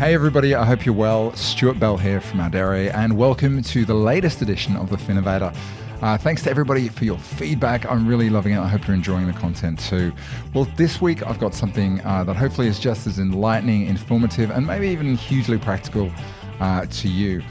Hey everybody, I hope you're well. Stuart Bell here from Audere, and welcome to the latest edition of the Finnovator. Uh, thanks to everybody for your feedback. I'm really loving it. I hope you're enjoying the content too. Well, this week I've got something uh, that hopefully is just as enlightening, informative, and maybe even hugely practical uh, to you.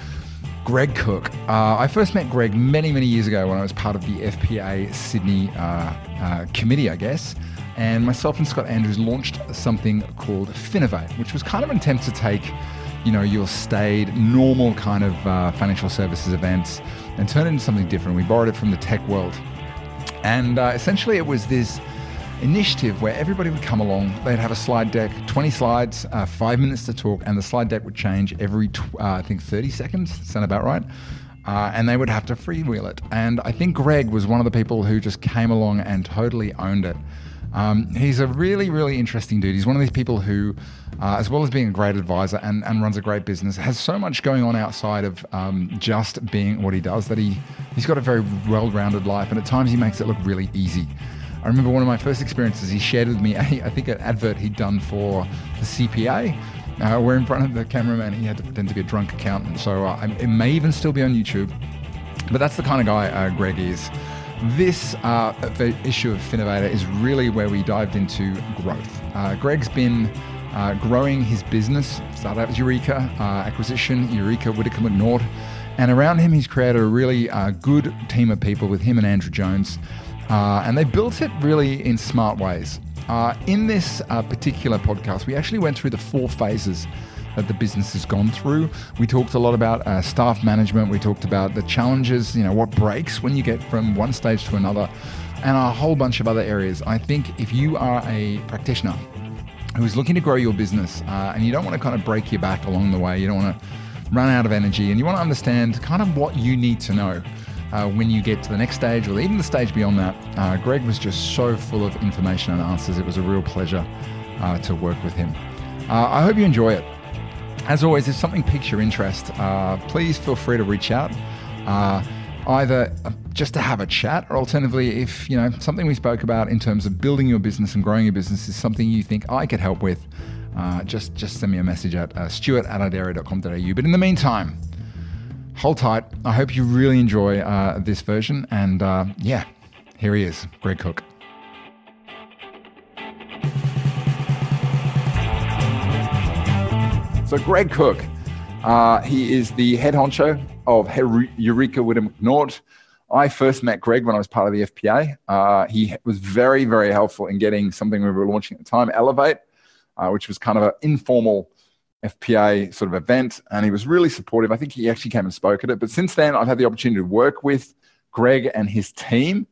Greg Cook. Uh, I first met Greg many, many years ago when I was part of the FPA Sydney uh, uh, committee, I guess. And myself and Scott Andrews launched something called Finovate, which was kind of an attempt to take, you know, your staid, normal kind of uh, financial services events and turn it into something different. We borrowed it from the tech world. And uh, essentially, it was this initiative where everybody would come along. They'd have a slide deck, 20 slides, uh, five minutes to talk, and the slide deck would change every, tw- uh, I think, 30 seconds. Sound about right? Uh, and they would have to freewheel it. And I think Greg was one of the people who just came along and totally owned it. Um, he's a really, really interesting dude. He's one of these people who, uh, as well as being a great advisor and, and runs a great business, has so much going on outside of um, just being what he does that he, he's got a very well rounded life. And at times he makes it look really easy. I remember one of my first experiences, he shared with me, a, I think, an advert he'd done for the CPA. Uh, where in front of the cameraman, he had to pretend to be a drunk accountant. So uh, it may even still be on YouTube. But that's the kind of guy uh, Greg is. This uh, issue of Finnovator is really where we dived into growth. Uh, Greg's been uh, growing his business, started with Eureka uh, Acquisition, Eureka Whittaker Macnaught, and around him he's created a really uh, good team of people with him and Andrew Jones, uh, and they built it really in smart ways. in this particular podcast, we actually went through the four phases that the business has gone through. We talked a lot about uh, staff management. We talked about the challenges, you know, what breaks when you get from one stage to another, and a whole bunch of other areas. I think if you are a practitioner who's looking to grow your business uh, and you don't want to kind of break your back along the way, you don't want to run out of energy, and you want to understand kind of what you need to know. Uh, when you get to the next stage or even the stage beyond that. Uh, Greg was just so full of information and answers. It was a real pleasure uh, to work with him. Uh, I hope you enjoy it. As always, if something piques your interest, uh, please feel free to reach out. Uh, either uh, just to have a chat, or alternatively, if you know something we spoke about in terms of building your business and growing your business is something you think I could help with, uh, just just send me a message at uh, stuart at audere.com.au. But in the meantime, hold tight. I hope you really enjoy uh, this version. And uh, yeah, here he is, Greg Cook. So, Greg Cook, uh, he is the head honcho of Eureka Whittaker Macnaught. I first met Greg when I was part of the FPA. Uh, he was very, very helpful in getting something we were launching at the time, Elevate, uh, which was kind of an informal FPA sort of event. And he was really supportive. I think he actually came and spoke at it. But since then, I've had the opportunity to work with Greg and his team.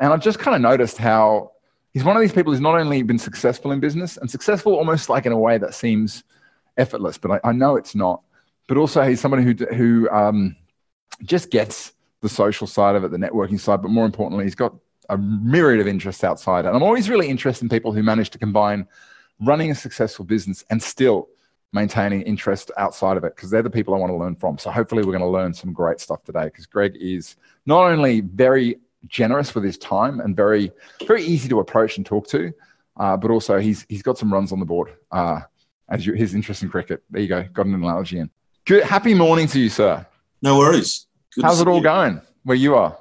And I've just kind of noticed how he's one of these people who's not only been successful in business and successful almost like in a way that seems – effortless, but I, I know it's not. But also, he's somebody who who um, just gets the social side of it, the networking side, but more importantly, he's got a myriad of interests outside. And I'm always really interested in people who manage to combine running a successful business and still maintaining interest outside of it because they're the people I want to learn from. So hopefully we're going to learn some great stuff today because Greg is not only very generous with his time and very very easy to approach and talk to, uh, but also he's he's got some runs on the board. Uh, as you, his interest in cricket. There you go. Got an analogy in. Good. Happy morning to you, sir. No worries. Good How's it all you. going where you are?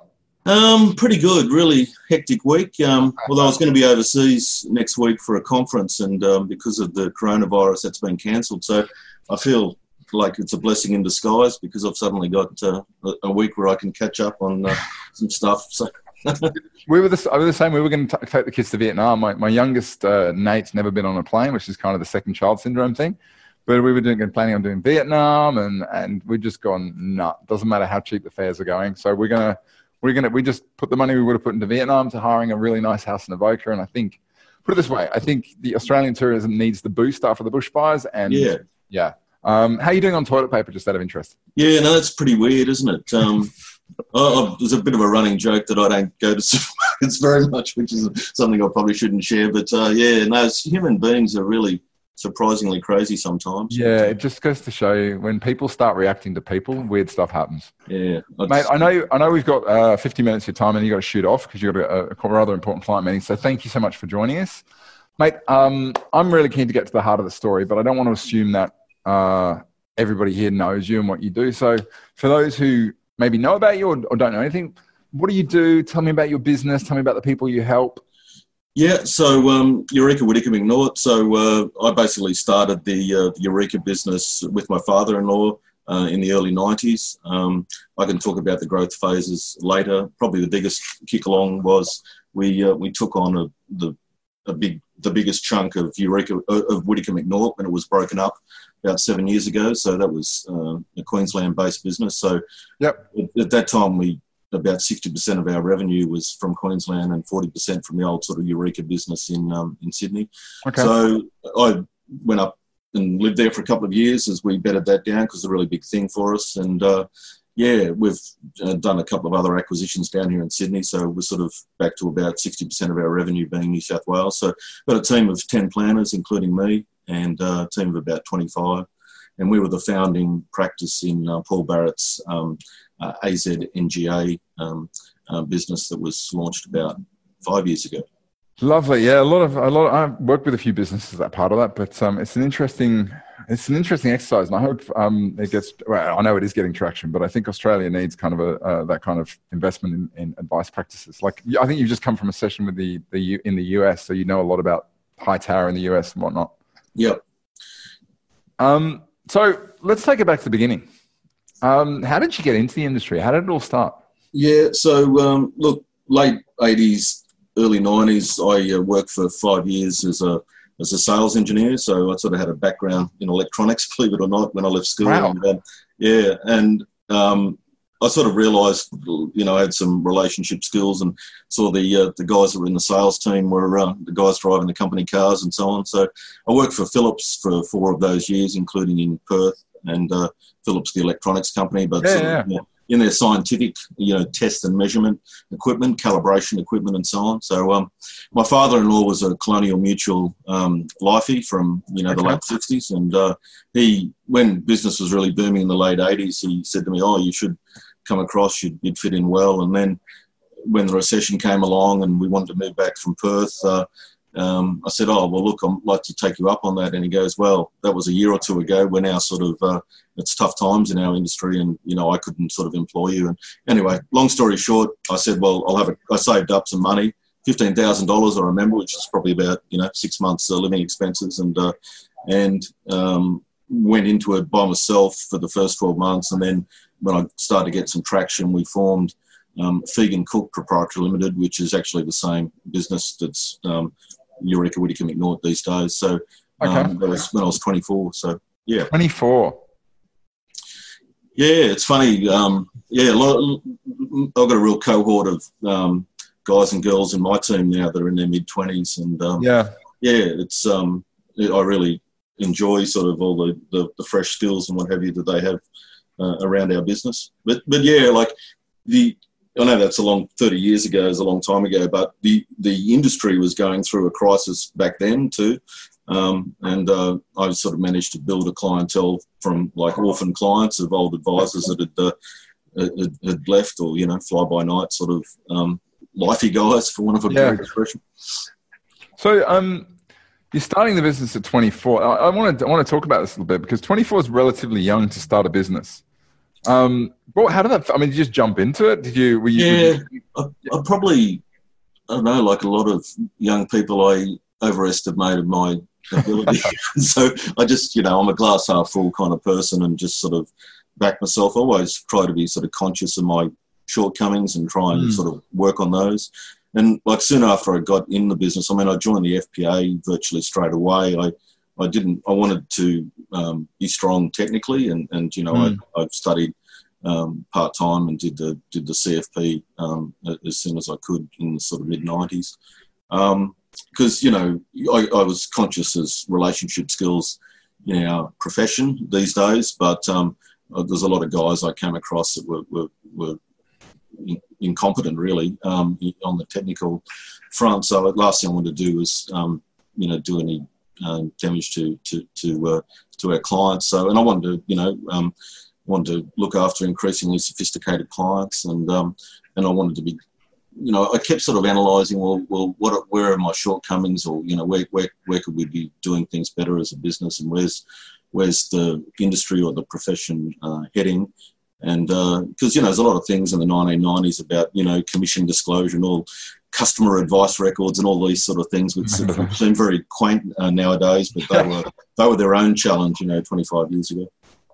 Um, pretty good. Really hectic week. Um, although I was going to be overseas next week for a conference, and um, because of the coronavirus, that's been cancelled. So I feel like it's a blessing in disguise because I've suddenly got uh, a week where I can catch up on uh, some stuff. So we were the, I was the same. We were going to take the kids to Vietnam. My, my youngest, uh, Nate's never been on a plane, which is kind of the second child syndrome thing. But we were doing, planning on doing Vietnam, and and we'd just gone nut. Doesn't matter how cheap the fares are going. So we're gonna we're gonna we just put the money we would have put into Vietnam to hiring a really nice house in Avoca. And I think put it this way, I think the Australian tourism needs the boost after the bushfires. And yeah, yeah. Um, how are you doing on toilet paper? Just out of interest. Yeah, no, that's pretty weird, isn't it? Um, Oh, there's a bit of a running joke that I don't go to supermarkets very much, which is something I probably shouldn't share. But uh, yeah, no, human beings are really surprisingly crazy sometimes. Yeah, it just goes to show you when people start reacting to people, weird stuff happens. Yeah, mate. I know. I know we've got uh, 50 minutes of your time, and you got to shoot off because you've got a, a, rather important client meeting. So thank you so much for joining us, mate. Um, I'm really keen to get to the heart of the story, but I don't want to assume that uh, everybody here knows you and what you do. So, for those who maybe know about you or, or don't know anything, what do you do? Tell me about your business. Tell me about the people you help. Yeah, so um, Eureka Whittaker Macnaught. So uh, I basically started the, uh, the Eureka business with my father-in-law uh, in the early 90s. Um, I can talk about the growth phases later. Probably the biggest kick along was we uh, we took on a, the a big the biggest chunk of Eureka uh, of Whittaker Macnaught when it was broken up about seven years ago. So that was uh, a Queensland-based business. So yep. at, at that time we about 60% of our revenue was from Queensland and 40% from the old sort of Eureka business in um, in Sydney. Okay. So I went up and lived there for a couple of years as we bedded that down because it's a really big thing for us. And uh, yeah, we've uh, done a couple of other acquisitions down here in Sydney. So we're sort of back to about 60% of our revenue being New South Wales. So got a team of 10 planners, including me, and uh, a team of about 25. And we were the founding practice in uh, Paul Barrett's um, uh, AZ NGA um, uh, business that was launched about five years ago. Lovely, yeah. A lot of a lot. Of, I've worked with a few businesses that part of that, but um, it's an interesting it's an interesting exercise, and I hope um, it gets. Well, I know it is getting traction, but I think Australia needs kind of a uh, that kind of investment in, in, advice practices. Like I think you've just come from a session with the the in the US, so you know a lot about HighTower in the US and whatnot. Yep. Um. So let's take it back to the beginning. Um, how did you get into the industry? How did it all start? Yeah, so um, look, late 80s, early 90s, I uh, worked for five years as a as a sales engineer. So I sort of had a background in electronics, believe it or not, when I left school. Wow. And, um, yeah, and um, I sort of realised, you know, I had some relationship skills and saw the uh, the guys that were in the sales team were uh, the guys driving the company cars and so on. So I worked for Philips for four of those years, including in Perth and uh, Philips, the electronics company, but yeah, yeah. In their scientific, you know, test and measurement equipment, calibration equipment, and so on. So, um, my father-in-law was a Colonial Mutual um, lifey from you know the late '60s, and uh, he, when business was really booming in the late '80s, he said to me, "Oh, you should come across. You'd, you'd fit in well." And then when the recession came along and we wanted to move back from Perth, uh, um, I said, "Oh, well, look, I'd like to take you up on that." And he goes, "Well, that was a year or two ago. We're now sort of uh, it's tough times in our industry, and you know, I couldn't sort of employ you." And anyway, long story short, I said, "Well, I'll have a." I saved up some money, fifteen thousand dollars, I remember, which is probably about you know six months uh, living expenses, and uh, and um, went into it by myself for the first twelve months, and then when I started to get some traction, we formed. Um, Fegan Cook Proprietary Limited, which is actually the same business that's um, Eureka Whittaker Macnaught these days. So okay. um, that was when I was 24. So yeah, 24. Yeah, it's funny. Um, yeah, lot, I've got a real cohort of um, guys and girls in my team now that are in their mid 20s, and um, yeah, yeah, it's um, I really enjoy sort of all the, the, the, fresh skills and what have you that they have uh, around our business. But but yeah, like the I know that's a long 30 years ago, is a long time ago, but the, the industry was going through a crisis back then too. Um, and uh, I sort of managed to build a clientele from like orphan clients of old advisors that had, uh, had, had, left or, you know, fly by night sort of um, lifey guys, for one of a yeah. better expression. So, um, you're starting the business at 24. I, I want to I want to talk about this a little bit because 24 is relatively young to start a business. Um, well, how did that? I mean, did you just jump into it? Did you? Were you yeah, you, I, I, probably. I don't know. Like a lot of young people, I overestimated my ability. so I just, you know, I'm a glass half full kind of person, and just sort of back myself. I always try to be sort of conscious of my shortcomings and try and mm. sort of work on those. And like soon after I got in the business, I mean, I joined the FPA virtually straight away. I I didn't. I wanted to um, be strong technically, and and you know mm. I, I studied um, part time and did the did the CFP um, as soon as I could in the sort of mid nineties. Because um, you know I, I, was conscious as relationship skills in our profession these days, but um, uh, there's a lot of guys I came across that were were, were incompetent really um, on the technical front. So the last thing I wanted to do was you know do any um, damage to to to uh, to our clients. So, and I wanted to, you know, um, wanted to look after increasingly sophisticated clients, and um, and I wanted to be, you know, I kept sort of analysing, well, well, what where are my shortcomings, or you know, where where where could we be doing things better as a business, and where's where's the industry or the profession uh, heading? And because, uh, you know, there's a lot of things in the 1990s about, you know, commission disclosure and all customer advice records and all these sort of things, which seem very quaint uh, nowadays, but they were, they were their own challenge, you know, 25 years ago.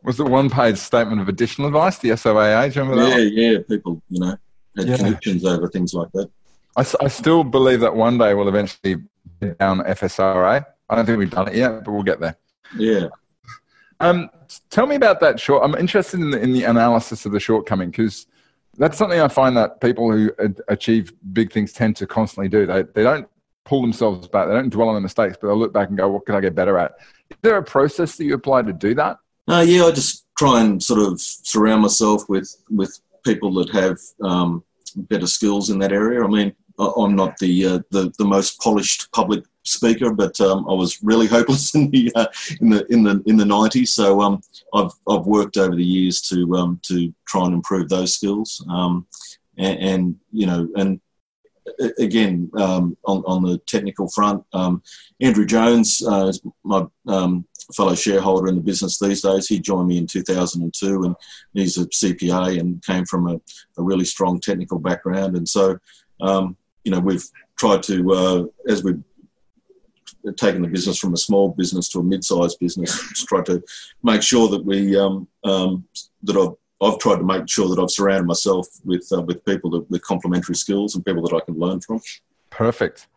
Was it one page statement of additional advice, the SOAA? remember that? Yeah, yeah. People, you know, had yeah. connections over things like that. I, I still believe that one day we'll eventually get down FSRA. I don't think we've done it yet, but we'll get there. Yeah. Um, tell me about that short. I'm interested in the, in the analysis of the shortcoming because that's something I find that people who achieve big things tend to constantly do. They, they don't pull themselves back. They don't dwell on the mistakes, but they'll look back and go, what can I get better at? Is there a process that you apply to do that? Uh, yeah, I just try and sort of surround myself with, with people that have um, better skills in that area. I mean, I'm not the, uh, the, the most polished public speaker, but um, I was really hopeless in the uh, in the in the in the '90s. So um, I've I've worked over the years to um, to try and improve those skills, um, and, and, you know, and again um, on on the technical front, um, Andrew Jones uh, is my fellow shareholder in the business these days. He joined me in 2002, and he's a CPA and came from a, a really strong technical background, and so. you know, we've tried to, uh, as we taken the business from a small business to a mid-sized business. Just tried to make sure that we um, um, that I've, I've tried to make sure that I've surrounded myself with uh, with people that, with complementary skills and people that I can learn from. Perfect.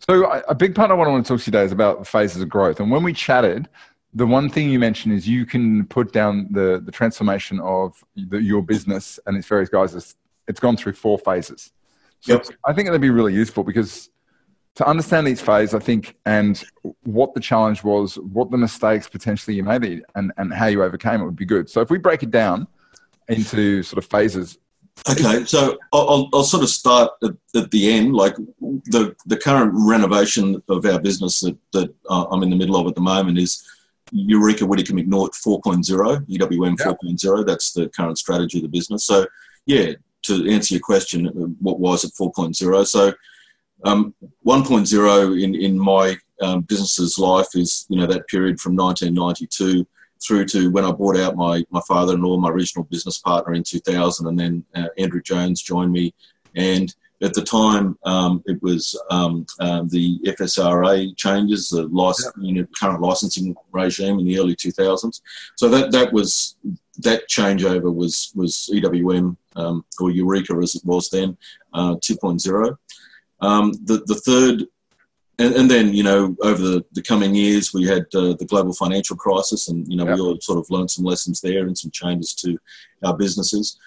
So a big part of what I want to talk to you today is about phases of growth. And when we chatted, the one thing you mentioned is you can put down the the transformation of the, your business and its various guys. It's, it's gone through four phases. So yep. I think it'd be really useful because to understand each phase, I think, and what the challenge was, what the mistakes potentially you made, and, and how you overcame it would be good. So if we break it down into sort of phases. Okay, so I'll, I'll sort of start at, at the end, like the, the current renovation of our business that, that uh, I'm in the middle of at the moment is Eureka Whittaker Macnaught 4.0, EWM 4.0. That's the current strategy of the business. So, yeah, to answer your question, what was it 4.0? So, um, 1.0 in, in my um, business's life is, you know, that period from 1992 through to when I bought out my, my father-in-law, my regional business partner in 2000, and then uh, Andrew Jones joined me. And at the time, um, it was um, um, the FSRA changes, the license, you know, current licensing regime in the early 2000s. So that that was that changeover was was EWM um, or Eureka as it was then, uh, 2.0. Um, the, the third, and, and, then, you know, over the, the coming years, we had uh, the global financial crisis, and, you know, yep. we all sort of learned some lessons there and some changes to our businesses.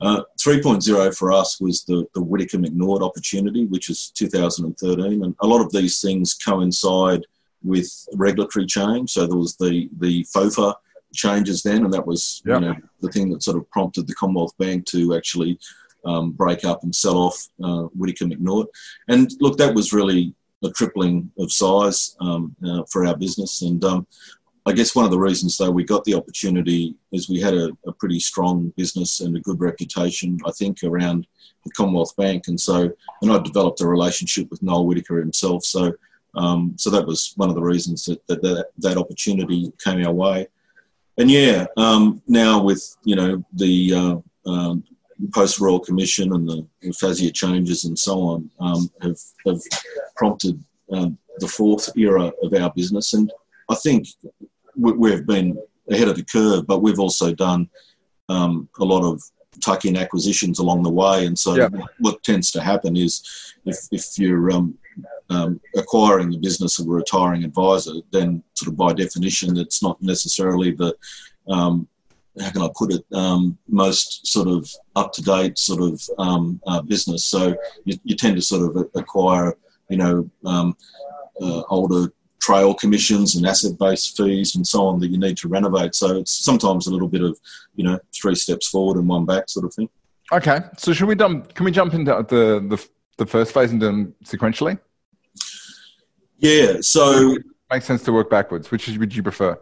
Uh, 3.0 for us was the, the Whittaker Macnaught opportunity, which is 2013. And a lot of these things coincide with regulatory change. So there was the, the FOFA changes then, and that was yep. you know, the thing that sort of prompted the Commonwealth Bank to actually um, break up and sell off uh, Whittaker Macnaught. And look, that was really a tripling of size um, uh, for our business. And um, I guess one of the reasons, though, we got the opportunity is we had a, a, pretty strong business and a good reputation, I think, around the Commonwealth Bank. And so, and I developed a relationship with Noel Whittaker himself. So, um, so that was one of the reasons that that, that, that opportunity came our way. And yeah, um, now with you know the uh, um, post Royal Commission and the, FASEA changes and so on um, have, have prompted um, the fourth era of our business. And I think we, have been ahead of the curve, but we've also done um, a lot of tuck in acquisitions along the way. And so, yeah. what tends to happen is if, if you're um, um, acquiring the business of a retiring advisor, then sort of by definition, it's not necessarily the um, how can I put it, um, most sort of up to date sort of um, uh, business. So you, you, tend to sort of acquire, you know, um, uh, older trail commissions and asset based fees and so on that you need to renovate. So it's sometimes a little bit of, you know, three steps forward and one back sort of thing. Okay. So should we dump, can we jump into the, the, the first phase and do them sequentially? Yeah. So makes sense to work backwards. Which would you prefer?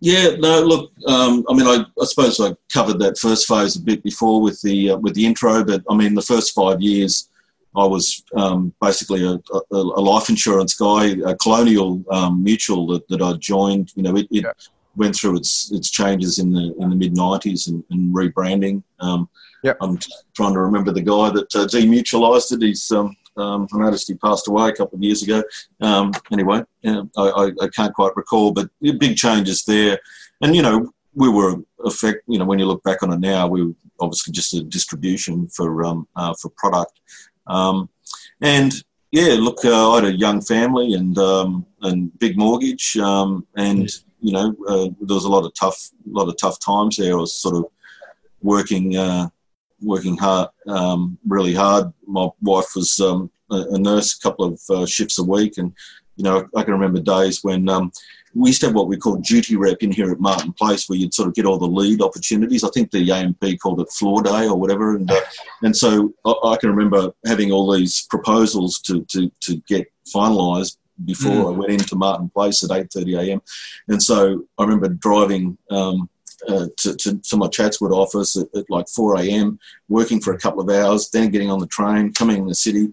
Yeah, no. Look, um, I mean, I, I, suppose I covered that first phase a bit before with the uh, with the intro, but I mean, the first five years, I was um, basically a, a, a, life insurance guy, a Colonial um, Mutual that, that I joined. You know, it, it, yeah. went through its its changes in the in the mid '90s and, and rebranding. Um, Yep. I'm trying to remember the guy that uh, demutualised it. He's um, um, I noticed he passed away a couple of years ago. Um, anyway, yeah, I, I, I can't quite recall, but big changes there. And you know, we were affect. You know, when you look back on it now, we were obviously just a distribution for um, uh, for product. Um, and yeah, look, uh, I had a young family and um, and big mortgage, um, and you know, uh, there was a lot of tough, lot of tough times there. I was sort of working, uh, working hard, um, really hard. My wife was um, a, nurse, a couple of uh, shifts a week, and you know, I can remember days when um, we used to have what we called duty rep in here at Martin Place, where you'd sort of get all the lead opportunities. I think the AMP called it floor day or whatever, and uh, and so I, I, can remember having all these proposals to to to get finalised before mm. I went into Martin Place at eight thirty a.m. And so I remember driving. Um, uh, to, to, to, my Chatswood office at, at like 4 a.m., working for a couple of hours, then getting on the train, coming in the city,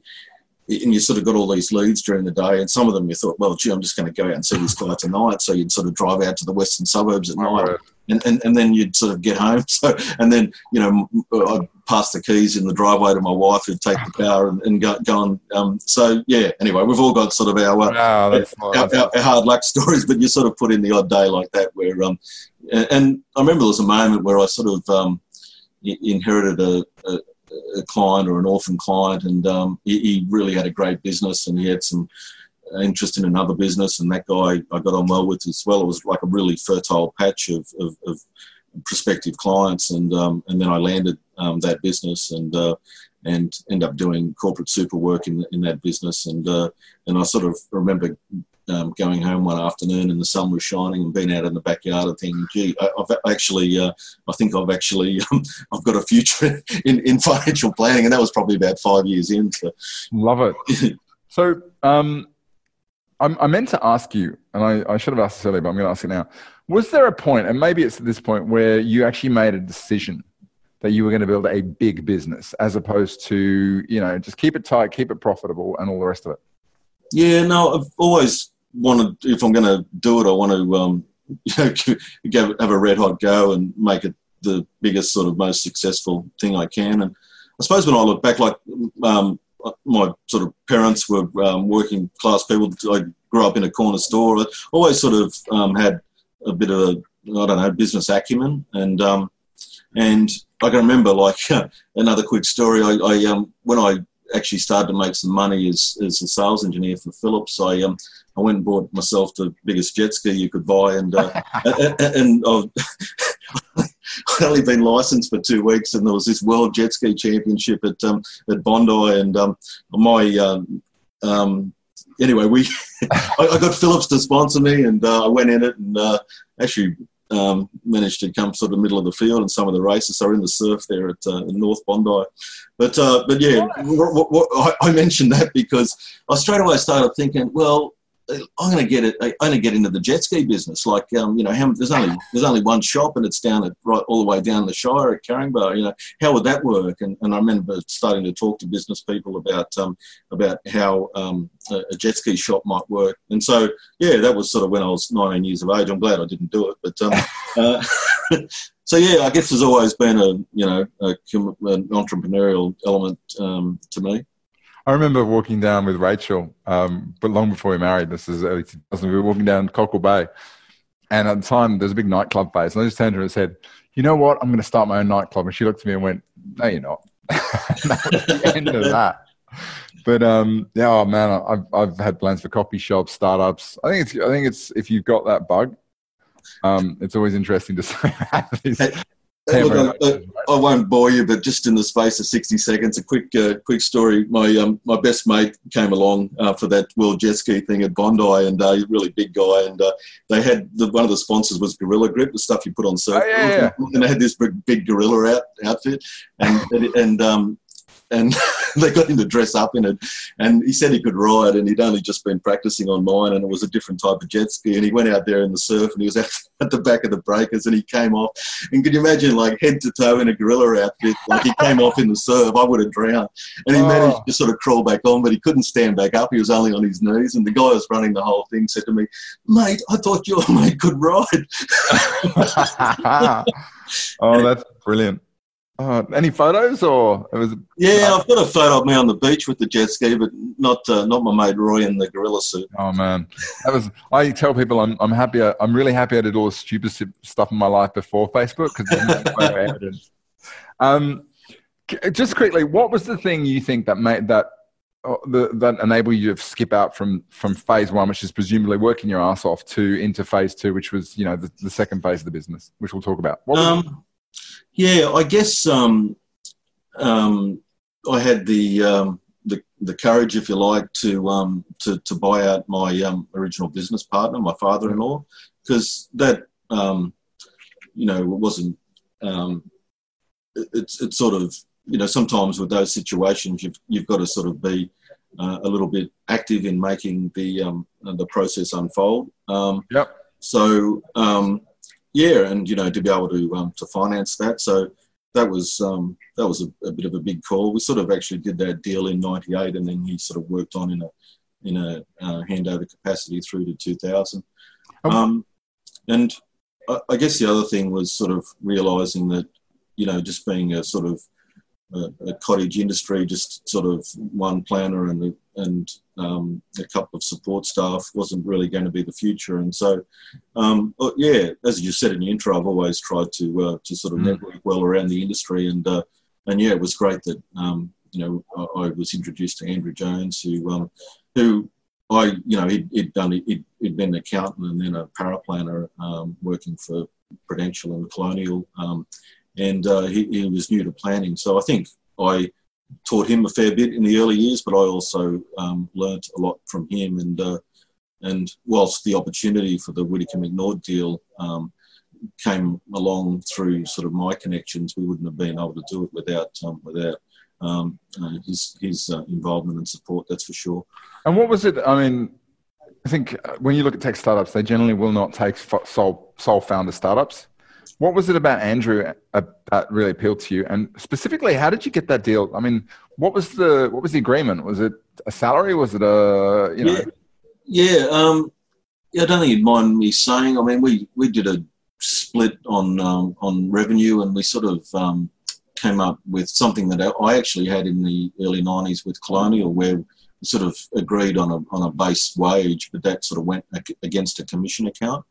and you sort of got all these leads during the day, and some of them you thought, well, gee, I'm just going to go out and see this guy tonight. So you'd sort of drive out to the western suburbs at night, right. and, and, and then you'd sort of get home. So and then you know I'd pass the keys in the driveway to my wife, who'd take the car and, and go, go on. Um, so yeah, anyway, we've all got sort of our, wow, our, our, our, hard luck stories, but you sort of put in the odd day like that where um, and I remember there was a moment where I sort of um, inherited a, a a client or an orphan client, and um, he, he, really had a great business, and he had some interest in another business, and that guy I got on well with as well. It was like a really fertile patch of, of, of prospective clients, and um, and then I landed um, that business and. Uh, and end up doing corporate super work in, in that business, and uh, and I sort of remember um, going home one afternoon and the sun was shining and being out in the backyard and thinking, gee, I, have actually, uh, I think I've actually, um, I've got a future in, in financial planning. And that was probably about five years in. So. Love it. so um, I, I meant to ask you, and I, I should have asked this earlier, but I'm going to ask it now. Was there a point, and maybe it's at this point, where you actually made a decision that you were going to build a big business as opposed to, you know, just keep it tight, keep it profitable, and all the rest of it? Yeah, no, I've always wanted, if I'm going to do it, I want to, um, you know, have a red hot go and make it the biggest, sort of most successful thing I can. And I suppose when I look back, like um, my sort of parents were um, working class people. I grew up in a corner store. I always sort of um, had a bit of a, I don't know, business acumen. And um, and I can remember like another quick story. I, I um, when I actually started to make some money as, as a sales engineer for Philips. I um, I went and bought myself the biggest jet ski you could buy, and uh, and, and I've, I'd only been licensed for two weeks, and there was this World Jet Ski Championship at um, at Bondi, and um, my um, um anyway, we I, I, got Philips to sponsor me, and uh, I went in it, and uh, actually um, managed to come sort of middle of the field in some of the races. So in the surf there at uh, North Bondi. But uh, but yeah, what, what, I, I mentioned that because I straight away started thinking, well, I'm going to get it. I'm going to get into the jet ski business. Like, um, you know, how, there's only there's only one shop, and it's down at right all the way down the Shire at Caringbah. You know, how would that work? And, and I remember starting to talk to business people about um, about how um, a, a, jet ski shop might work. And so, yeah, that was sort of when I was 19 years of age. I'm glad I didn't do it, but. Um, uh, so yeah, I guess there's always been a you know a, an entrepreneurial element um, to me. I remember walking down with Rachel, um, but long before we married. This is early 2000. We were walking down Cockle Bay, and at the time there's a big nightclub phase. And I just turned to her and said, "You know what? I'm going to start my own nightclub." And she looked at me and went, "No, you're not." that was the end of that. But um, yeah, oh man, I've I've had plans for coffee shops, startups. I think it's I think it's if you've got that bug, um, it's always interesting to see Look, I, I, won't bore you, but just in the space of 60 seconds, a quick uh, quick story. My um, my best mate came along uh, for that World Jet Ski thing at Bondi, and uh, a really big guy. And uh, they had the, one of the sponsors was Gorilla Grip, the stuff you put on surf. Oh, yeah, yeah. And they had this big, big gorilla out, outfit, and and um, and they got him to dress up in it. And he said he could ride, and he'd only just been practicing on mine, and it was a different type of jet ski. And he went out there in the surf, and he was out at the back of the breakers, and he came off. And could you imagine, like head to toe in a gorilla outfit, like he came off in the surf? I would have drowned. And he oh. managed to sort of crawl back on, but he couldn't stand back up. He was only on his knees. And the guy was running the whole thing said to me, "Mate, I thought your mate could ride." oh, that's brilliant. Uh, any photos or it was? Yeah, uh, I've got a photo of me on the beach with the jet ski, but not uh, not my mate Roy in the gorilla suit. Oh man, that was. I tell people I'm I'm happy. I'm really happy I did all the stupid stuff in my life before Facebook because. Um, just quickly, what was the thing you think that made that uh, the, that enabled you to skip out from from phase one, which is presumably working your ass off, to into phase two, which was you know the, the second phase of the business, which we'll talk about. Um, yeah, I guess um, um, I had the, um, the the courage, if you like, to um, to to buy out my um, original business partner, my father-in-law, because that um, you know wasn't. it's it's sort of you know sometimes with those situations you've you've got to sort of be uh, a little bit active in making the the process unfold. yep. So yeah, and you know to be able to um, to finance that. So that was um, that was a, a, bit of a big call. We sort of actually did that deal in '98, and then he sort of worked on in a in a uh, handover capacity through to 2000. Um, and I, I, guess the other thing was sort of realizing that you know just being a sort of a, a cottage industry, just sort of one planner and and um, a couple of support staff wasn't really going to be the future. And so, um, yeah, as you said in the intro, I've always tried to uh, to sort of mm. network well around the industry, and uh, and yeah, it was great that um, you know I, I, was introduced to Andrew Jones, who um, who I you know he'd, he'd done he'd, he'd, been an accountant and then a paraplanner um, working for Prudential and Colonial, um, and uh, he, he was new to planning. So I think I taught him a fair bit in the early years, but I also um, learnt a lot from him. And uh, and whilst the opportunity for the Whittaker Macnaught deal um, came along through sort of my connections, we wouldn't have been able to do it without um, without um, uh, his his uh, involvement and support. That's for sure. And what was it? I mean, I think when you look at tech startups, they generally will not take sole sole founder startups. What was it about Andrew uh, that really appealed to you? And specifically, how did you get that deal? I mean, what was the what was the agreement? Was it a salary? Was it a you know? Yeah, yeah. Um, yeah I don't think you'd mind me saying. I mean, we we did a split on um, on revenue, and we sort of um, came up with something that I actually had in the early '90s with Colonial, where we sort of agreed on a on a base wage, but that sort of went against a commission account.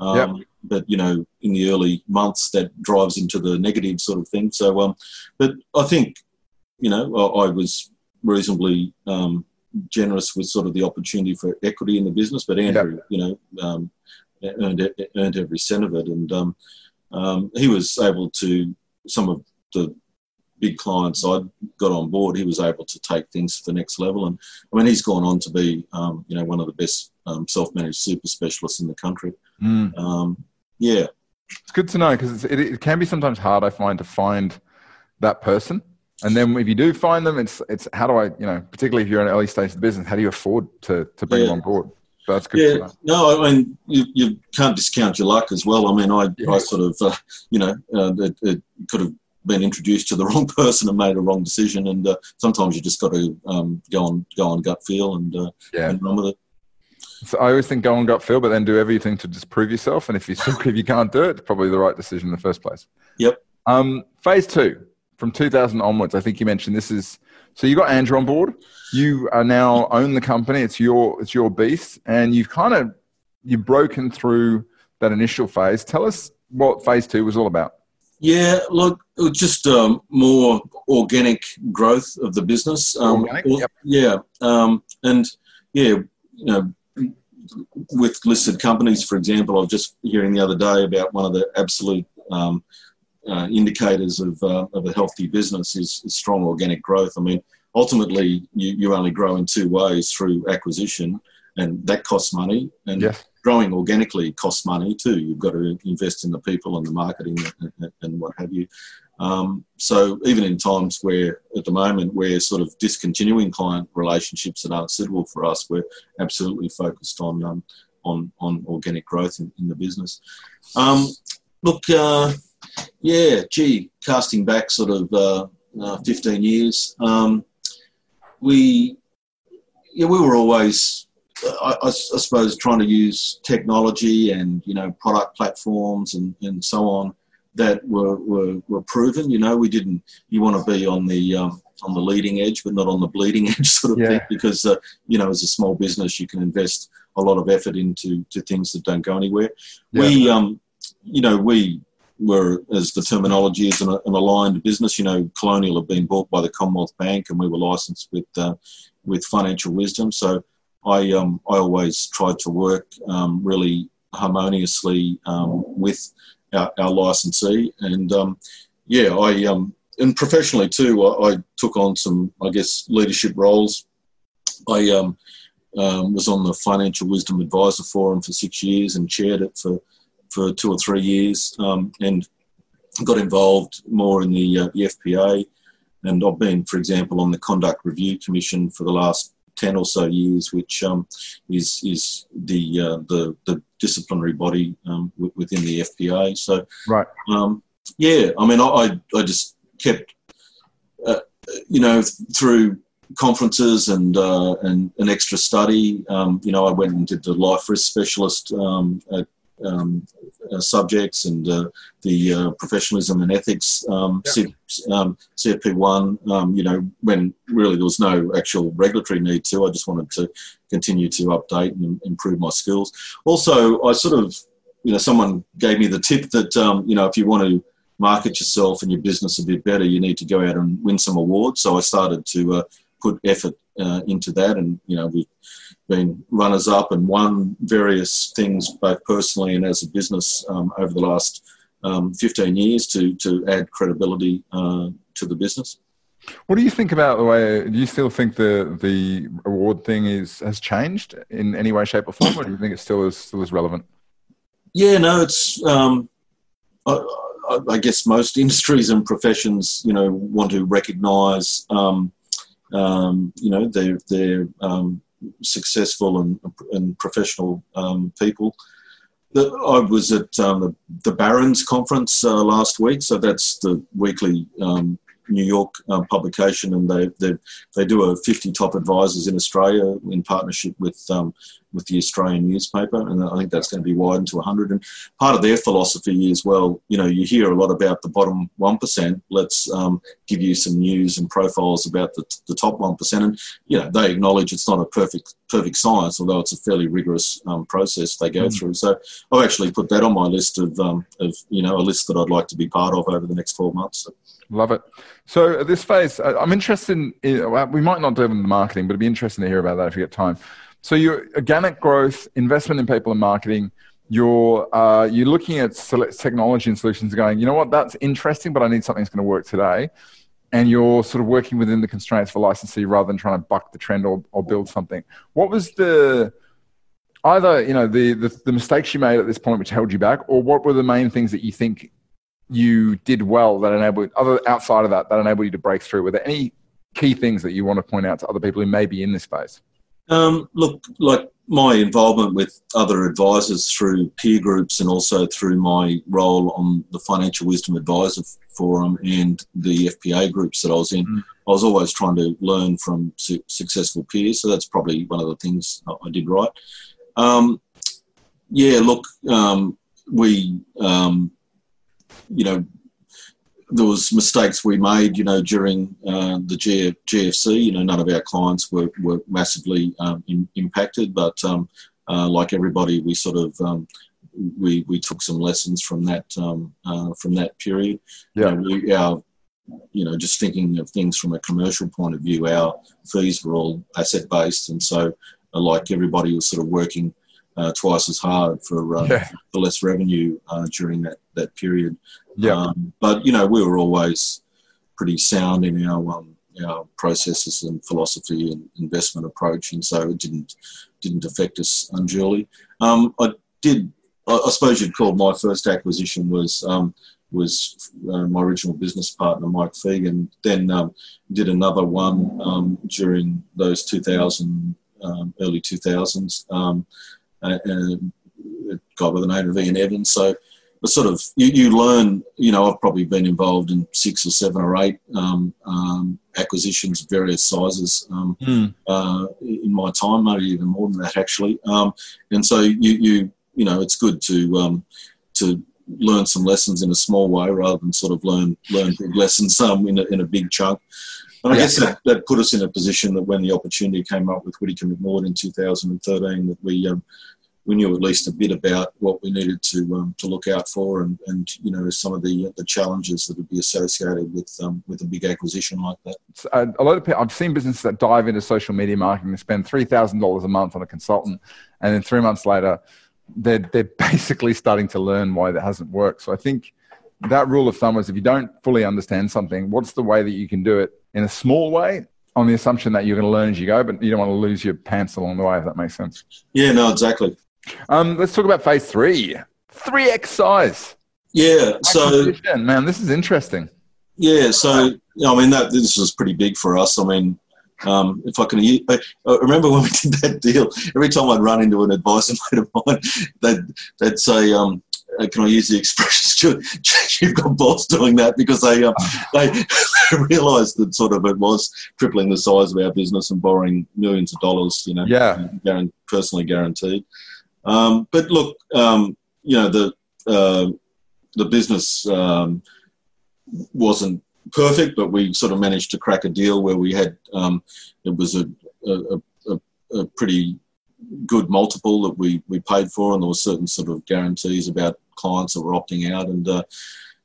Um, yep. But you know, in the early months, that drives into the negative sort of thing. So, um, but I think, you know, I, I was reasonably um, generous with sort of the opportunity for equity in the business. But Andrew, yep. you know, um, earned earned every cent of it, and um, um, he was able to some of the big clients I got on board, he was able to take things to the next level. And I mean, he's gone on to be, um, you know, one of the best um, self-managed super specialists in the country. Mm. Um, yeah, it's good to know because it, it, can be sometimes hard. I find to find that person, and then if you do find them, it's it's how do I, you know, particularly if you're in an early stage of the business, how do you afford to to bring yeah. them on board? That's good. Yeah, no, I mean you, you can't discount your luck as well. I mean, I, yeah. I sort of, uh, you know, uh, it, it could have been introduced to the wrong person and made a wrong decision. And uh, sometimes you just got to um, go on go on gut feel and, uh, yeah. and run with it. So I always think go on gut feel, but then do everything to disprove yourself. And if you still, if you can't do it, it's probably the right decision in the first place. Yep. Um, phase two, from 2000 onwards, I think you mentioned this is so you got Andrew on board. You are now own the company. It's your it's your beast, and you've kind of you've broken through that initial phase. Tell us what phase two was all about. Yeah, look, just um, more organic growth of the business. Um, organic, yep. Yeah, um, and yeah, you know, with listed companies, for example, I was just hearing the other day about one of the absolute um, uh, indicators of, uh, of a healthy business is, is, strong organic growth. I mean, ultimately, you, you only grow in two ways through acquisition, and that costs money. And yes growing organically costs money too. You've got to invest in the people and the marketing and, and what have you. Um, so even in times where, at the moment, we're sort of discontinuing client relationships that aren't suitable for us, we're absolutely focused on um, on on organic growth in, in the business. Um, look, uh, yeah, gee, casting back sort of uh, uh, 15 years, um, we yeah we were always I, I, suppose trying to use technology and you know product platforms and, and so on that were, were, were proven. You know, we didn't. You want to be on the um, on the leading edge, but not on the bleeding edge, sort of yeah. thing. Because uh, you know, as a small business, you can invest a lot of effort into to things that don't go anywhere. Yeah. We, um, you know, we were, as the terminology is, an, an, aligned business. You know, Colonial had been bought by the Commonwealth Bank, and we were licensed with uh, with Financial Wisdom. So I um, I always tried to work um, really harmoniously um, with our, our licensee. And um, yeah, I um, and professionally too, I, I, took on some, I guess, leadership roles. I um, um, was on the Financial Wisdom Advisor Forum for six years and chaired it for for two or three years, um, and got involved more in the, uh, the FPA. And I've been, for example, on the Conduct Review Commission for the last ten or so years, which um, is is the uh, the the disciplinary body um, within the FPA. So, right, um, yeah, I mean, I I just kept, uh, you know, through conferences and uh, and an extra study. Um, you know, I went and did the life risk specialist um, at um, uh, subjects and uh, the uh, professionalism and ethics um, yep. um, CFP1, um, you know, when really there was no actual regulatory need to. I just wanted to continue to update and improve my skills. Also, I sort of, you know, someone gave me the tip that, um, you know, if you want to market yourself and your business a bit better, you need to go out and win some awards. So I started to uh, put effort uh, into that and, you know, we've been runners up and won various things both personally and as a business um, over the last um, 15 years to, to add credibility uh, to the business. What do you think about the way? Do you still think the the award thing is has changed in any way, shape, or form, or do you think it still is still as relevant? Yeah, no, it's. Um, I, I, guess most industries and professions, you know, want to recognise, um, um, you know, they're um, successful and, and professional um, people. I was at um, the, the Barron's conference uh, last week, so that's the weekly um, New York um, publication, and they, they they do a 50 top advisors in Australia in partnership with um, with the Australian newspaper, and I think that's going to be widened to 100. And part of their philosophy is, well, you know, you hear a lot about the bottom one percent. Let's um, give you some news and profiles about the, the top one percent, and you know, they acknowledge it's not a perfect perfect science, although it's a fairly rigorous um, process they go mm. through. So I've actually put that on my list of um, of you know a list that I'd like to be part of over the next 12 months. So. Love it. So at this phase, I'm interested in, we might not do in the marketing, but it'd be interesting to hear about that if you get time. So your organic growth, investment in people and marketing, you're, uh, you're looking at technology and solutions going, you know what, that's interesting, but I need something that's going to work today. And you're sort of working within the constraints for licensee rather than trying to buck the trend or, or build something. What was the, either, you know, the, the, the mistakes you made at this point which held you back, or what were the main things that you think you did well that enabled other outside of that that enabled you to break through? Were there any key things that you want to point out to other people who may be in this space? Um, look, like my involvement with other advisors through peer groups and also through my role on the Financial Wisdom Advisor Forum and the FPA groups that I was in, mm. I was always trying to learn from su- successful peers. So that's probably one of the things I did right. Um, yeah, look, um, we um, you know, there was mistakes we made, you know, during uh, the G- GFC. You know, none of our clients were, were massively um, in, impacted, but um, uh, like everybody, we sort of um, we we took some lessons from that um, uh, from that period. Yeah, you know, we, our you know, just thinking of things from a commercial point of view, our fees were all asset based, and so uh, like everybody was sort of working uh, twice as hard for uh, yeah. for less revenue uh, during that that period. Yeah. Um, but you know, we were always pretty sound in our um, our processes and philosophy and investment approach, and so it didn't didn't affect us unduly. Um, I did. I, I, suppose you'd call my first acquisition was um, was uh, my original business partner, Mike Fegan. Then um, did another one um, during those 2000, um, early 2000s, um, and a guy by the name of Ian Evans. So, sort of, you, you, learn, you know, I've probably been involved in six or seven or eight um, um, acquisitions of various sizes mm. uh, in my time, maybe even more than that, actually. and so you, you, you know, it's good to, to learn some lessons in a small way rather than sort of learn learn big lessons um, in, a, in a big chunk. And I yeah. guess that, that put us in a position that when the opportunity came up with Whittaker Macnaught in 2013, that we um, we knew at least a bit about what we needed to um, to look out for, and, and you know some of the the challenges that would be associated with um, with a big acquisition like that. Uh, a lot of people, I've seen businesses that dive into social media marketing and spend three thousand dollars a month on a consultant, and then three months later they're they're basically starting to learn why that hasn't worked. So I think that rule of thumb is if you don't fully understand something, what's the way that you can do it in a small way on the assumption that you're going to learn as you go, but you don't want to lose your pants along the way, if that makes sense. Yeah, no, exactly. Um, let's talk about phase three. Three X size. Yeah. So, man, this is interesting. Yeah. So, I mean, that this was pretty big for us. I mean, um, if I can, I, remember when we did that deal. Every time I'd run into an advisor mate of mine, they'd, they'd say, um, "Can I use the expression? You've got balls doing that," because they um, they, they realised that sort of it was tripling the size of our business and borrowing millions of dollars. You know, yeah, personally guaranteed. Um, but look, um, you know the uh, the business um, wasn't perfect, but we sort of managed to crack a deal where we had um, it was a, a, a, a, pretty good multiple that we, we paid for, and there were certain sort of guarantees about clients that were opting out. And uh,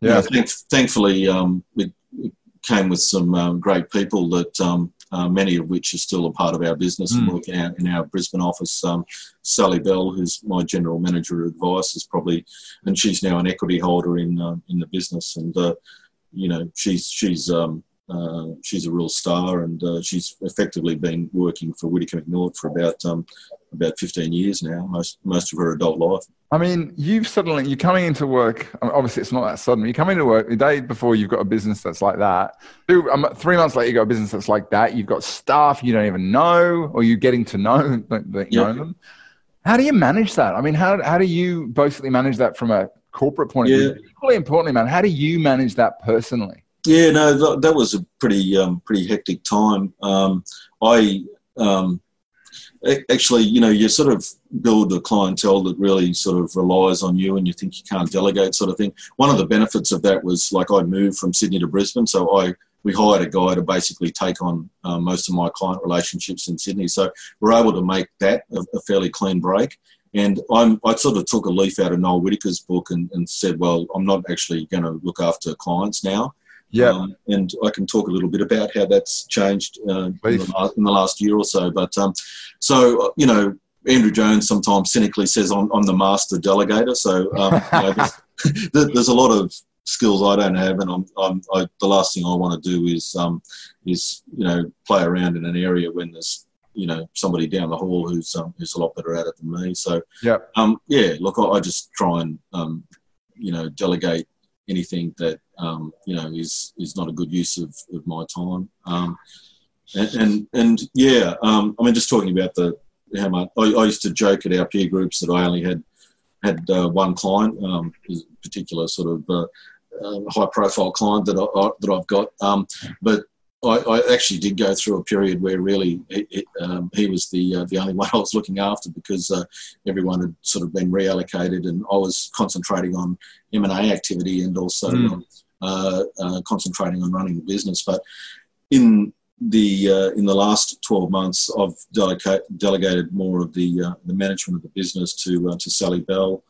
yeah, you know, thank, thankfully, um, it, it, came with some um, great people that. Um, uh, many of which are still a part of our business mm. and working out in our Brisbane office. Um, Sally Bell, who's my general manager of advice, is probably, and she's now an equity holder in uh, in the business. And uh, you know, she's she's um, uh, she's a real star, and uh, she's effectively been working for Whittaker Macnaught for about um, about 15 years now, most most of her adult life. I mean, you've suddenly you're coming into work. Obviously, it's not that sudden. You come into work the day before you've got a business that's like that. Um, three months later, you got a business that's like that. You've got staff you don't even know, or you're getting to know that you yep. know them. How do you manage that? I mean, how how do you basically manage that from a corporate point of yeah. view. Equally importantly, man, how do you manage that personally? Yeah, no, that was a pretty um, pretty hectic time. Um, I um, actually, you know, you sort of build a clientele that really sort of relies on you, and you think you can't delegate, sort of thing. One of the benefits of that was like I moved from Sydney to Brisbane, so I we hired a guy to basically take on uh, most of my client relationships in Sydney. So we're able to make that a, a fairly clean break. And I'm, I sort of took a leaf out of Noel Whittaker's book and, and said, well, I'm not actually going to look after clients now. Yeah. Um, and I can talk a little bit about how that's changed uh, in, the last, in, the last, year or so. But um, so, you know, Andrew Jones sometimes cynically says I'm, I'm the master delegator. So um, you know, there's, there's, a lot of skills I don't have, and I'm, I'm I, the last thing I want to do is um, is you know play around in an area when there's you know somebody down the hall who's um, who's a lot better at it than me. So yeah, um, yeah. Look, I, I just try and um, you know delegate anything that um, you know is is not a good use of, of my time. Um, and, and, and yeah, um, I mean, just talking about the how much I, I, used to joke at our peer groups that I only had had uh, one client, um, particular sort of uh, uh, high profile client that I, that I've got, um, but I, I, actually did go through a period where really it, it, um, he was the uh, the only one I was looking after because uh, everyone had sort of been reallocated, and I was concentrating on M and A activity and also mm. Uh, concentrating on running the business. But in the uh, in the last 12 months, I've delegate, delegated more of the uh, the management of the business to to Sally Bell,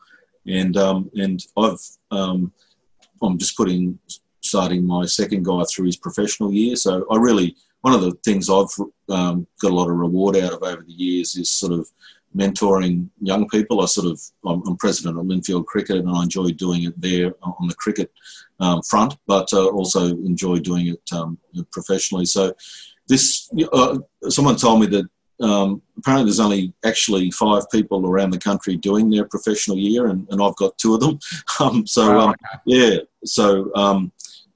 and um, and I've um, I'm just putting starting my second guy through his professional year. So I really, one of the things I've um, got a lot of reward out of over the years is sort of mentoring young people. I sort of, I'm, I'm president of Lindfield Cricket and I enjoy doing it there on the cricket um, front, but uh, also enjoy doing it um, professionally. So this, uh, someone told me that um, apparently there's only actually five people around the country doing their professional year, and, and I've got two of them. Um, so Wow, um, yeah, so um,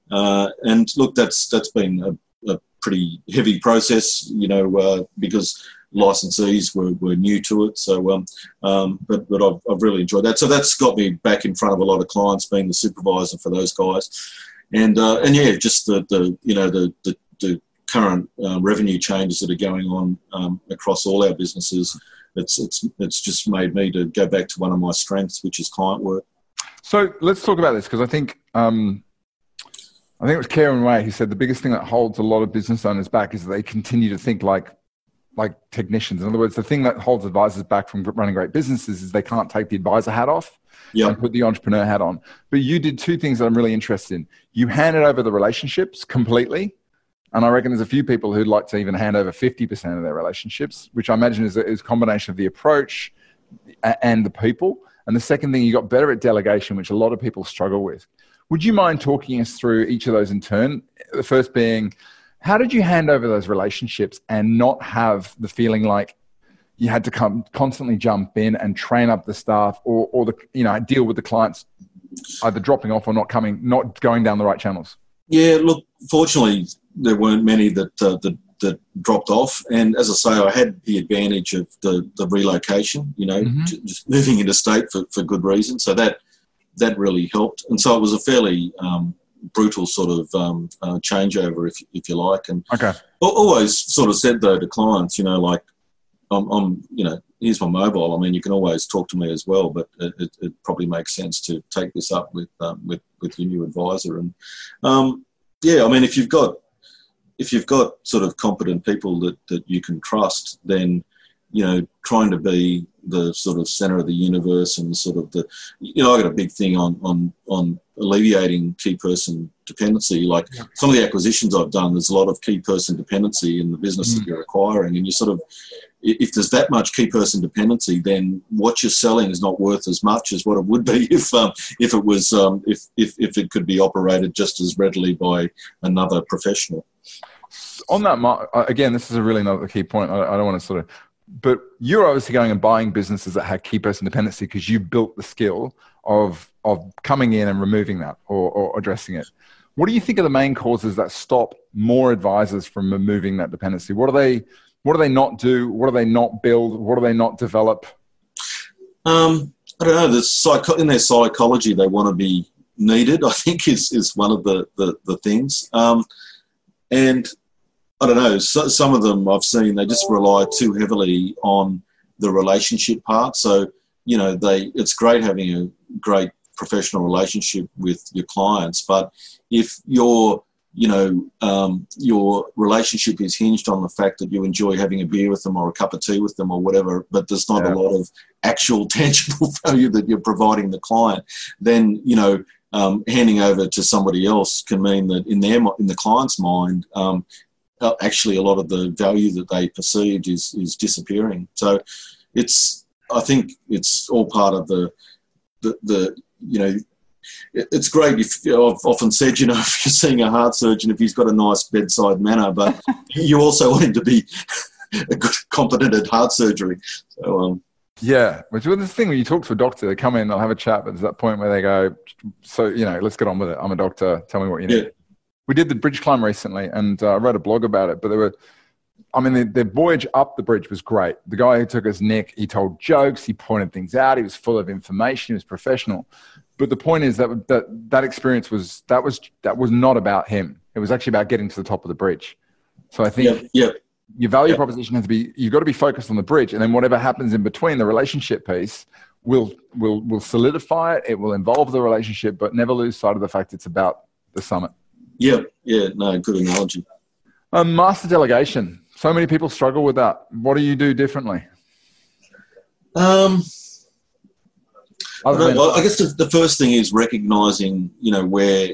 uh, and look, that's that's been a, a pretty heavy process, you know, uh, because licensees were, were new to it. So, um, um, but but I've, I've really enjoyed that. So that's got me back in front of a lot of clients, being the supervisor for those guys, and uh, and yeah, just the, the you know the the, the current uh, revenue changes that are going on um, across all our businesses. It's it's it's just made me to go back to one of my strengths, which is client work. So let's talk about this because I think um, I think it was Karen Way who said the biggest thing that holds a lot of business owners back is that they continue to think like like technicians. In other words, the thing that holds advisors back from running great businesses is they can't take the advisor hat off Yeah, and put the entrepreneur hat on. But you did two things that I'm really interested in. You handed over the relationships completely. And I reckon there's a few people who'd like to even hand over 50% of their relationships, which I imagine is a, is a combination of the approach and the people. And the second thing, you got better at delegation, which a lot of people struggle with. Would you mind talking us through each of those in turn? The first being, how did you hand over those relationships and not have the feeling like you had to come constantly jump in and train up the staff or, or the you know deal with the clients either dropping off or not coming not going down the right channels Yeah, look, fortunately, there weren't many that, uh, that that dropped off, and as I say, I had the advantage of the, the relocation. You know, Mhm. just moving interstate for, for good reason, so that that really helped. And so it was a fairly um, brutal sort of um, uh, changeover, if if you like. And okay always sort of said though to clients, you know, like I'm, I'm you know, here's my mobile. I mean, you can always talk to me as well, but it, it, it probably makes sense to take this up with um, with with your new advisor. And um, yeah, I mean, if you've got if you've got sort of competent people that that you can trust, then you know, trying to be the sort of center of the universe and sort of the, you know, I got a big thing on on on alleviating key person dependency. Like Yeah. some of the acquisitions I've done, there's a lot of key person dependency in the business Mm. that you're acquiring, and you sort of, if there's that much key person dependency, then what you're selling is not worth as much as what it would be if um, if it was um, if, if if it could be operated just as readily by another professional. on that Mark, uh, again this is a really another key point I, I don't want to sort of but you're obviously going and buying businesses that had key person dependency because you built the skill of of coming in and removing that or, or addressing it what do you think are the main causes that stop more advisors from removing that dependency what do they what do they not do what do they not build what do they not develop Um, I don't know. The psycho- in their psychology, they want to be needed. I think is is one of the the, the things. Um, and I don't know. So, some of them I've seen they just rely too heavily on the relationship part. So you know, they it's great having a great professional relationship with your clients, but if you're you know, um, your relationship is hinged on the fact that you enjoy having a beer with them or a cup of tea with them or whatever, but there's not Yeah. a lot of actual tangible value that you're providing the client, then you know um, handing over to somebody else can mean that in their in the client's mind, um, actually a lot of the value that they perceived is is disappearing. So it's I think it's all part of the the, the you know. It's great if I've often said, you know, if you're seeing a heart surgeon, if he's got a nice bedside manner, but you also want him to be a good, competent at heart surgery. So, um, Yeah, which was the thing when you talk to a doctor, they come in, they'll have a chat, but there's that point where they go, "So you know, let's get on with it. I'm a doctor. Tell me what you need." We did the bridge climb recently, and uh, I wrote a blog about it. But there were, I mean, the, the voyage up the bridge was great. The guy who took us, Nick, he told jokes, he pointed things out, he was full of information, he was professional. But the point is that that that experience was that was that was not about him. It was actually about getting to the top of the bridge. So I think your value proposition has to be you've got to be focused on the bridge and then whatever happens in between the relationship piece will will will solidify it it will involve the relationship but never lose sight of the fact it's about the summit yeah, yeah. No, good analogy. um, master delegation so many people struggle with that what do you do differently Um, than- well, I guess the, the first thing is recognizing, you know, where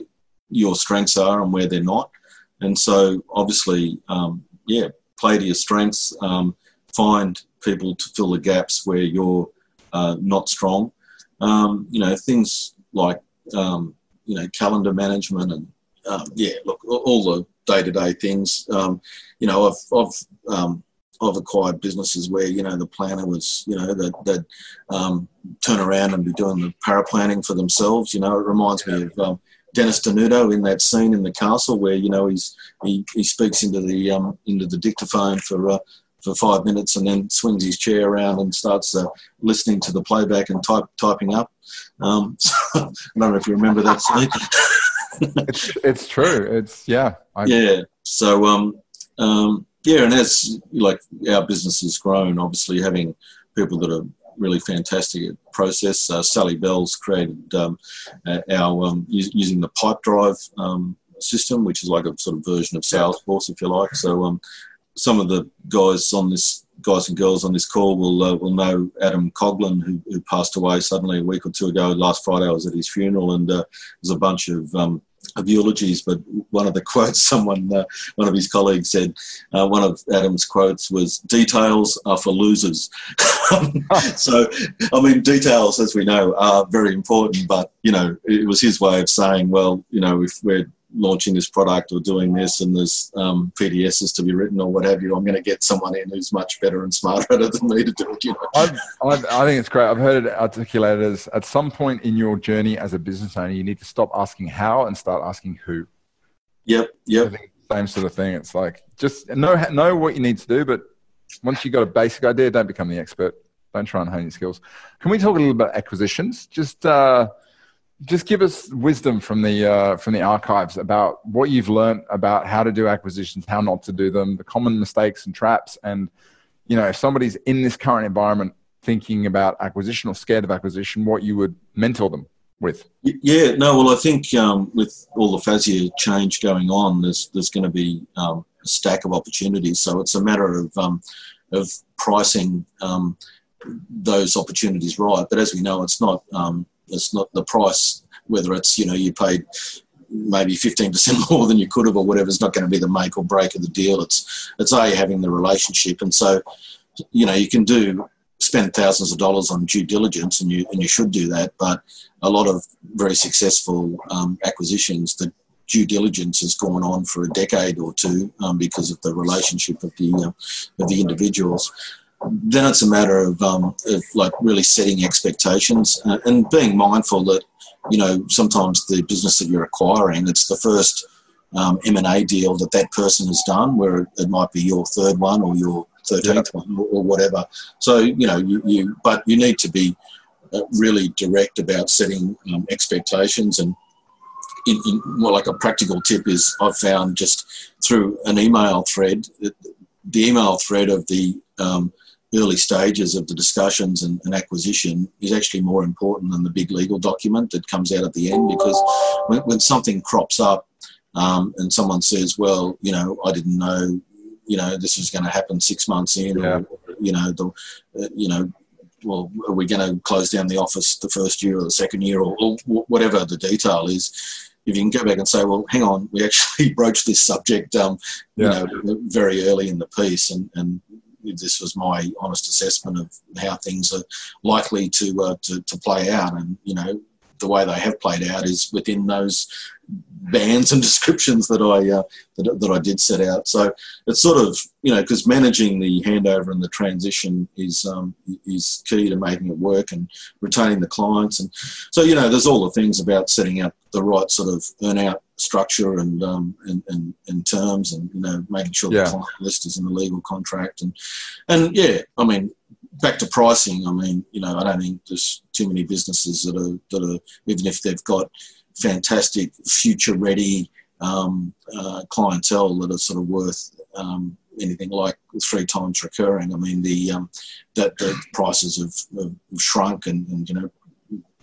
your strengths are and where they're not. And so, obviously, um, yeah, play to your strengths. Um, find people to fill the gaps where you're uh, not strong. Um, you know, things like um, you know calendar management and um, yeah, look, all- the day-to-day things. Um, you know, I've I've um, I've acquired businesses where you know the planner was you know that that um, turn around and be doing the paraplanning for themselves. You know, it reminds me of um, Dennis Denuto in that scene in the castle where you know he's he, he speaks into the um, into the dictaphone for uh, for five minutes and then swings his chair around and starts uh, listening to the playback and type typing up. Um, so, I don't know if you remember that scene. it's, it's true. It's yeah. I... Yeah. So um, um, yeah, and as like our business has grown, obviously having people that are really fantastic at process. Uh, Sally Bell's created um, our um, using the Pipedrive um, system, which is like a sort of version of Salesforce, if you like. So um, some of the guys on this guys and girls on this call will uh, will know Adam Coughlin, who, who, passed away suddenly a week or two ago. Last Friday, I was at his funeral, and uh, there's a bunch of um, of eulogies, but one of the quotes, someone, uh, one of his colleagues said, uh, one of Adam's quotes was, "Details are for losers." so, I mean, details, as we know, are very important. But you know, it was his way of saying, well, you know, if we're launching this product or doing this and there's um, PDSs to be written or what have you, I'm going to get someone in who's much better and smarter at it than me to do it. You know? I've, I've, i think it's great. I've heard it articulated as at some point in your journey as a business owner, you need to stop asking how and start asking who. Yep, yep. same sort of thing. It's like just know know what you need to do, but once you've got a basic idea, don't become the expert. Don't try and hone your skills. Can we talk a little about acquisitions? Just uh, just give us wisdom from the uh, from the archives about what you've learned about how to do acquisitions, how not to do them, the common mistakes and traps, and you know if somebody's in this current environment thinking about acquisition or scared of acquisition, what you would mentor them with. Yeah, no, well, I think um, with all the FASEA change going on, there's there's going to be um, a stack of opportunities. So it's a matter of um, of pricing um, those opportunities right. But as we know, it's not um, it's not the price, whether it's, you know, you paid maybe 15% more than you could have or whatever is not going to be the make or break of the deal. It's, it's A, having the relationship. And so, you know, you can do, spend thousands of dollars on due diligence and you, and you should do that. But a lot of very successful um, acquisitions, the due diligence has gone on for a decade or two um, because of the relationship of the, uh, of the individuals then it's a matter of, um, of like really setting expectations uh, and being mindful that you know sometimes the business that you're acquiring it's the first um, M&A deal that that person has done where it might be your third one or your 13th one or, or, whatever. So you know you, you but you need to be uh, really direct about setting um, expectations and in, in, more like a practical tip is I've found just through an email thread the email thread of the um, early stages of the discussions and, and, acquisition is actually more important than the big legal document that comes out at the end because when, when something crops up um, and someone says, well, you know, I didn't know, you know, this was going to happen six months in yeah. or, you know, the, uh, you know, well, are we going to close down the office the first year or the second year or, or whatever the detail is, if you can go back and say, well, hang on, we actually broached this subject, um, yeah. you know, very early in the piece, and, and this was my honest assessment of how things are likely to, uh, to, to play out. And, you know, the way they have played out is within those bands and descriptions that I uh, that, that I did set out. So it's sort of you know because managing the handover and the transition is um, is key to making it work and retaining the clients. And so you know there's all the things about setting up the right sort of earn out structure and um, and, and, and terms and you know making sure yeah. the client list is in the legal contract and and yeah I mean back to pricing, I mean, you know, I don't think there's too many businesses that are that are even if they've got fantastic future ready um, uh, clientele that are sort of worth um, anything like three times recurring. I mean, the um, that the prices have, have shrunk, and, and, you know,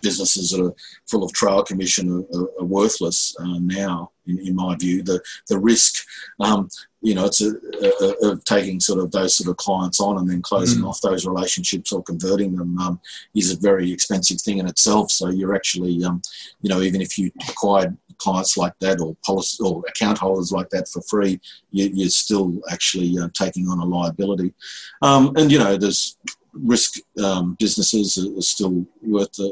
businesses that are full of trail commission are, are, are worthless uh, now. In, in, my view, the the risk um, you know, it's a, a, a, taking sort of those sort of clients on and then closing mm. off those relationships or converting them um, is a very expensive thing in itself. So you're actually, um, you know, even if you acquired clients like that or policy or account holders like that for free, you, are still actually uh, taking on a liability. Um, and you know, there's risk um, businesses are still worth a,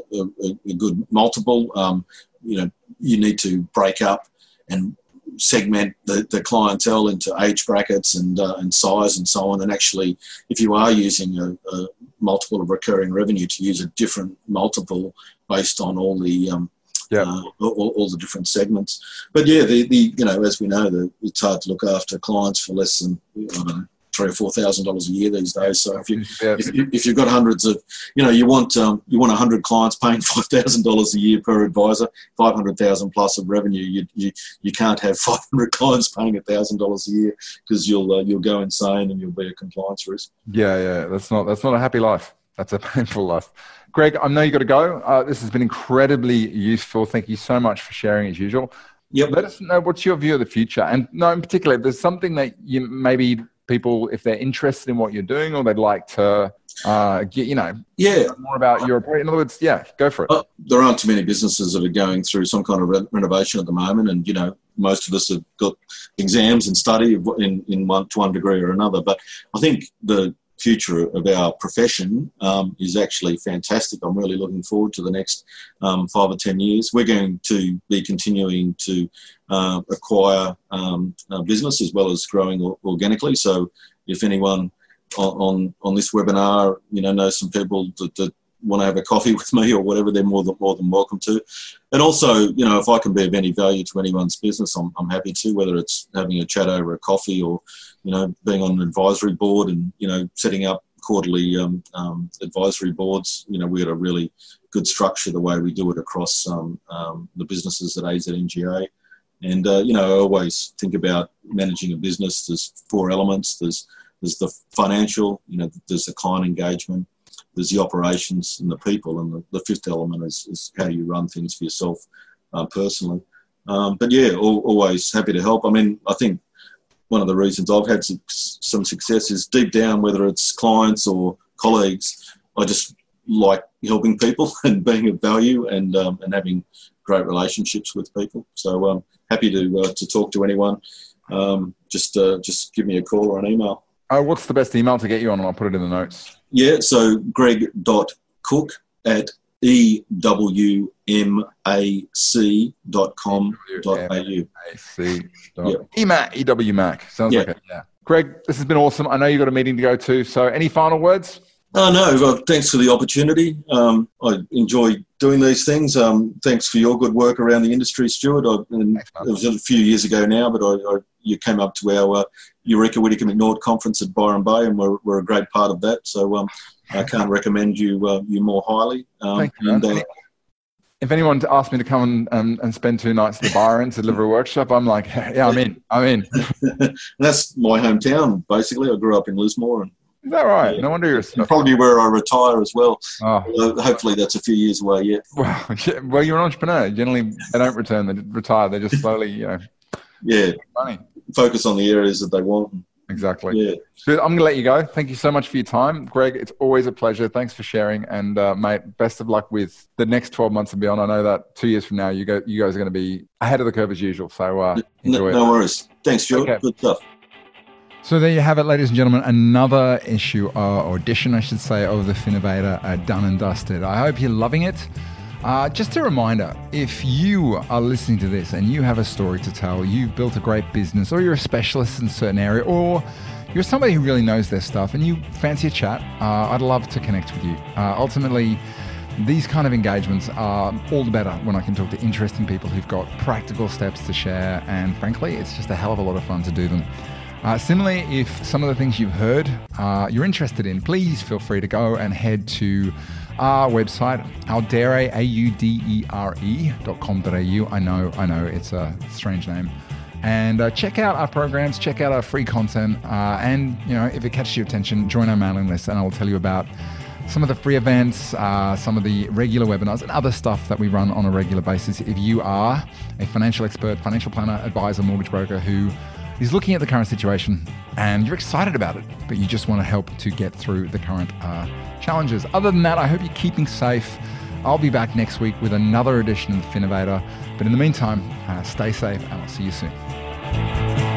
a good multiple. Um, you know, you need to break up and segment the, the clientele into age brackets and uh, and size and so on. And actually, if you are using a, a, multiple of recurring revenue, to use a different multiple based on all the um, yeah. Uh, all, all, the different segments. But yeah, the, the you know as we know, the, it's hard to look after clients for less than I don't know three or four thousand dollars a year these days. So if you yeah. if, you, if you've got hundreds of, you know, you want um, you want hundred clients paying five thousand dollars a year per advisor, five hundred thousand plus of revenue. You you, you can't have five hundred clients paying thousand dollars a year because you'll uh, you'll go insane and you'll be a compliance risk. Yeah, yeah, that's not that's not a happy life. That's a painful life. Greg, I know you got to go. Uh, this has been incredibly useful. Thank you so much for sharing as usual. Yep. Let us know what's your view of the future. And no, in particular, there's something that you maybe people if they're interested in what you're doing or they'd like to uh, get, you know, yeah, more about your. In other words, yeah, go for it. Uh, there aren't too many businesses that are going through some kind of re- renovation at the moment, and you know, most of us have got exams and study in in one to one degree or another. But I think the future of our profession um, is actually fantastic. I'm really looking forward to the next um, five or ten years. We're going to be continuing to uh, acquire um, business as well as growing organically. So, if anyone on, on, on this webinar, you know, knows some people that, that want to have a coffee with me or whatever, they're more than more than welcome to. And also, you know, if I can be of any value to anyone's business, I'm, I'm happy to. Whether it's having a chat over a coffee or, you know, being on an advisory board and you know setting up quarterly um, um, advisory boards. You know, we had a really good structure the way we do it across um, um the businesses at AZ NGA. And uh, you know, I always think about managing a business. There's four elements. There's there's the financial. You know, there's the client engagement there's the operations and the people, and the, the fifth element is, is, how you run things for yourself uh, personally. Um, but yeah, all, always happy to help. I mean, I think one of the reasons I've had some, success is deep down, whether it's clients or colleagues, I just like helping people and being of value and um, and having great relationships with people. So um, happy to uh, to talk to anyone. Um, just uh, just give me a call or an email. Uh, what's the best email to get you on? I'll put it in the notes. Yeah, so greg.cook at ewmac.com.au. EMAC, EWMAC. Sounds yeah. like it. Yeah. Greg, this has been awesome. I know you've got a meeting to go to. So, any final words? Oh, no, well, thanks for the opportunity. Um, I enjoy doing these things. Um, thanks for your good work around the industry, Stuart. I, and thanks, it was a few years ago now, but I, I, you came up to our uh, Eureka Whittaker Macnaught conference at Byron Bay, and we're, we're a great part of that. So um, I can't recommend you uh, you more highly. Um, Thank you. And, uh, if anyone asked me to come and, and, and spend two nights at the Byron to deliver a workshop, I'm like, yeah, I'm in. I'm in. that's my hometown, basically. I grew up in Lismore. And, Is that right? Yeah, no wonder you're probably where I retire as well. Oh. hopefully, that's a few years away yet. Well, yeah, well, you're an entrepreneur. Generally, they don't return; they retire. They just slowly, you know, yeah, money focus on the areas that they want. Exactly. Yeah. So I'm going to let you go. Thank you so much for your time, Greg. It's always a pleasure. Thanks for sharing, and uh, mate, best of luck with the next 12 months and beyond. I know that two years from now, you go, you guys are going to be ahead of the curve as usual. So uh, enjoy no, no worries. Thanks, Joe. Okay. Good stuff. So there you have it, ladies and gentlemen. Another issue uh, or edition, I should say, of the Finnovator uh, done and dusted. I hope you're loving it. Uh, just a reminder if you are listening to this and you have a story to tell, you've built a great business, or you're a specialist in a certain area, or you're somebody who really knows their stuff and you fancy a chat, uh, I'd love to connect with you. Uh, ultimately, these kind of engagements are all the better when I can talk to interesting people who've got practical steps to share, and frankly, it's just a hell of a lot of fun to do them. Uh, similarly, if some of the things you've heard uh, you're interested in, please feel free to go and head to our website, audere, A-U-D-E-R-E. I know, I know, it's a strange name. And uh, check out our programs, check out our free content, uh, and you know if it catches your attention, join our mailing list, and I will tell you about some of the free events, uh, some of the regular webinars, and other stuff that we run on a regular basis. If you are a financial expert, financial planner, advisor, mortgage broker who is looking at the current situation and you're excited about it, but you just want to help to get through the current uh, challenges. Other than that, I hope you're keeping safe. I'll be back next week with another edition of Finnovator. But in the meantime, uh, stay safe and I'll see you soon.